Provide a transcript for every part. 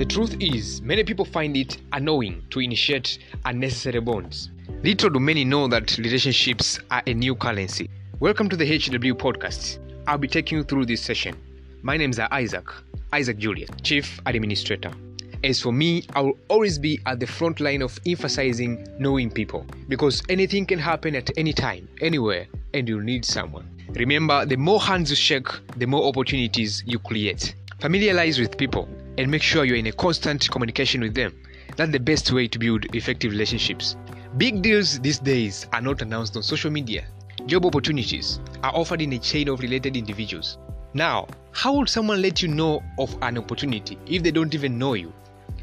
The truth is, many people find it annoying to initiate unnecessary bonds. Little do many know that relationships are a new currency. Welcome to the HW podcast. I'll be taking you through this session. My name's Isaac, Isaac Julius, Chief Administrator. As for me, I will always be at the front line of emphasizing knowing people because anything can happen at any time, anywhere, and you'll need someone. Remember, the more hands you shake, the more opportunities you create. Familiarize with people and make sure you're in a constant communication with them. That's the best way to build effective relationships. Big deals these days are not announced on social media. Job opportunities are offered in a chain of related individuals. Now, how would someone let you know of an opportunity if they don't even know you?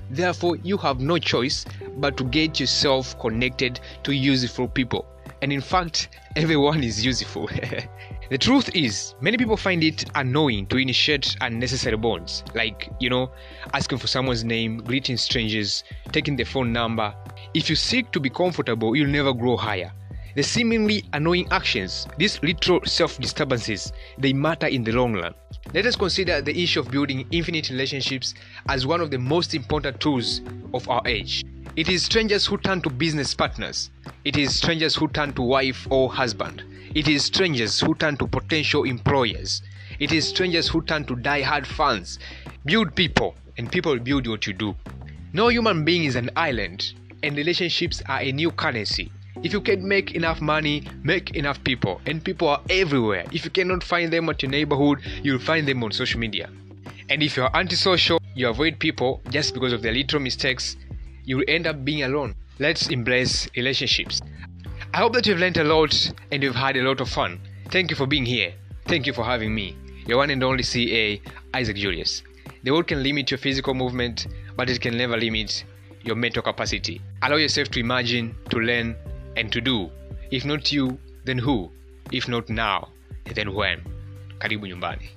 Therefore, you have no choice but to get yourself connected to useful people. And in fact, everyone is useful. the truth is, many people find it annoying to initiate unnecessary bonds, like, you know, asking for someone's name, greeting strangers, taking their phone number. If you seek to be comfortable, you'll never grow higher. The seemingly annoying actions, these little self disturbances, they matter in the long run. Let us consider the issue of building infinite relationships as one of the most important tools of our age. It is strangers who turn to business partners. It is strangers who turn to wife or husband. It is strangers who turn to potential employers. It is strangers who turn to die-hard fans. Build people, and people build what you do. No human being is an island, and relationships are a new currency. If you can make enough money, make enough people, and people are everywhere. If you cannot find them at your neighborhood, you'll find them on social media. And if you're antisocial, you avoid people just because of their little mistakes, you'll end up being alone. Let's embrace relationships. I hope that you've learned a lot and you've had a lot of fun. Thank you for being here. Thank you for having me, your one and only CA, Isaac Julius. The world can limit your physical movement, but it can never limit your mental capacity. Allow yourself to imagine, to learn, and to do. If not you, then who? If not now, then when? Karibu nyumbani.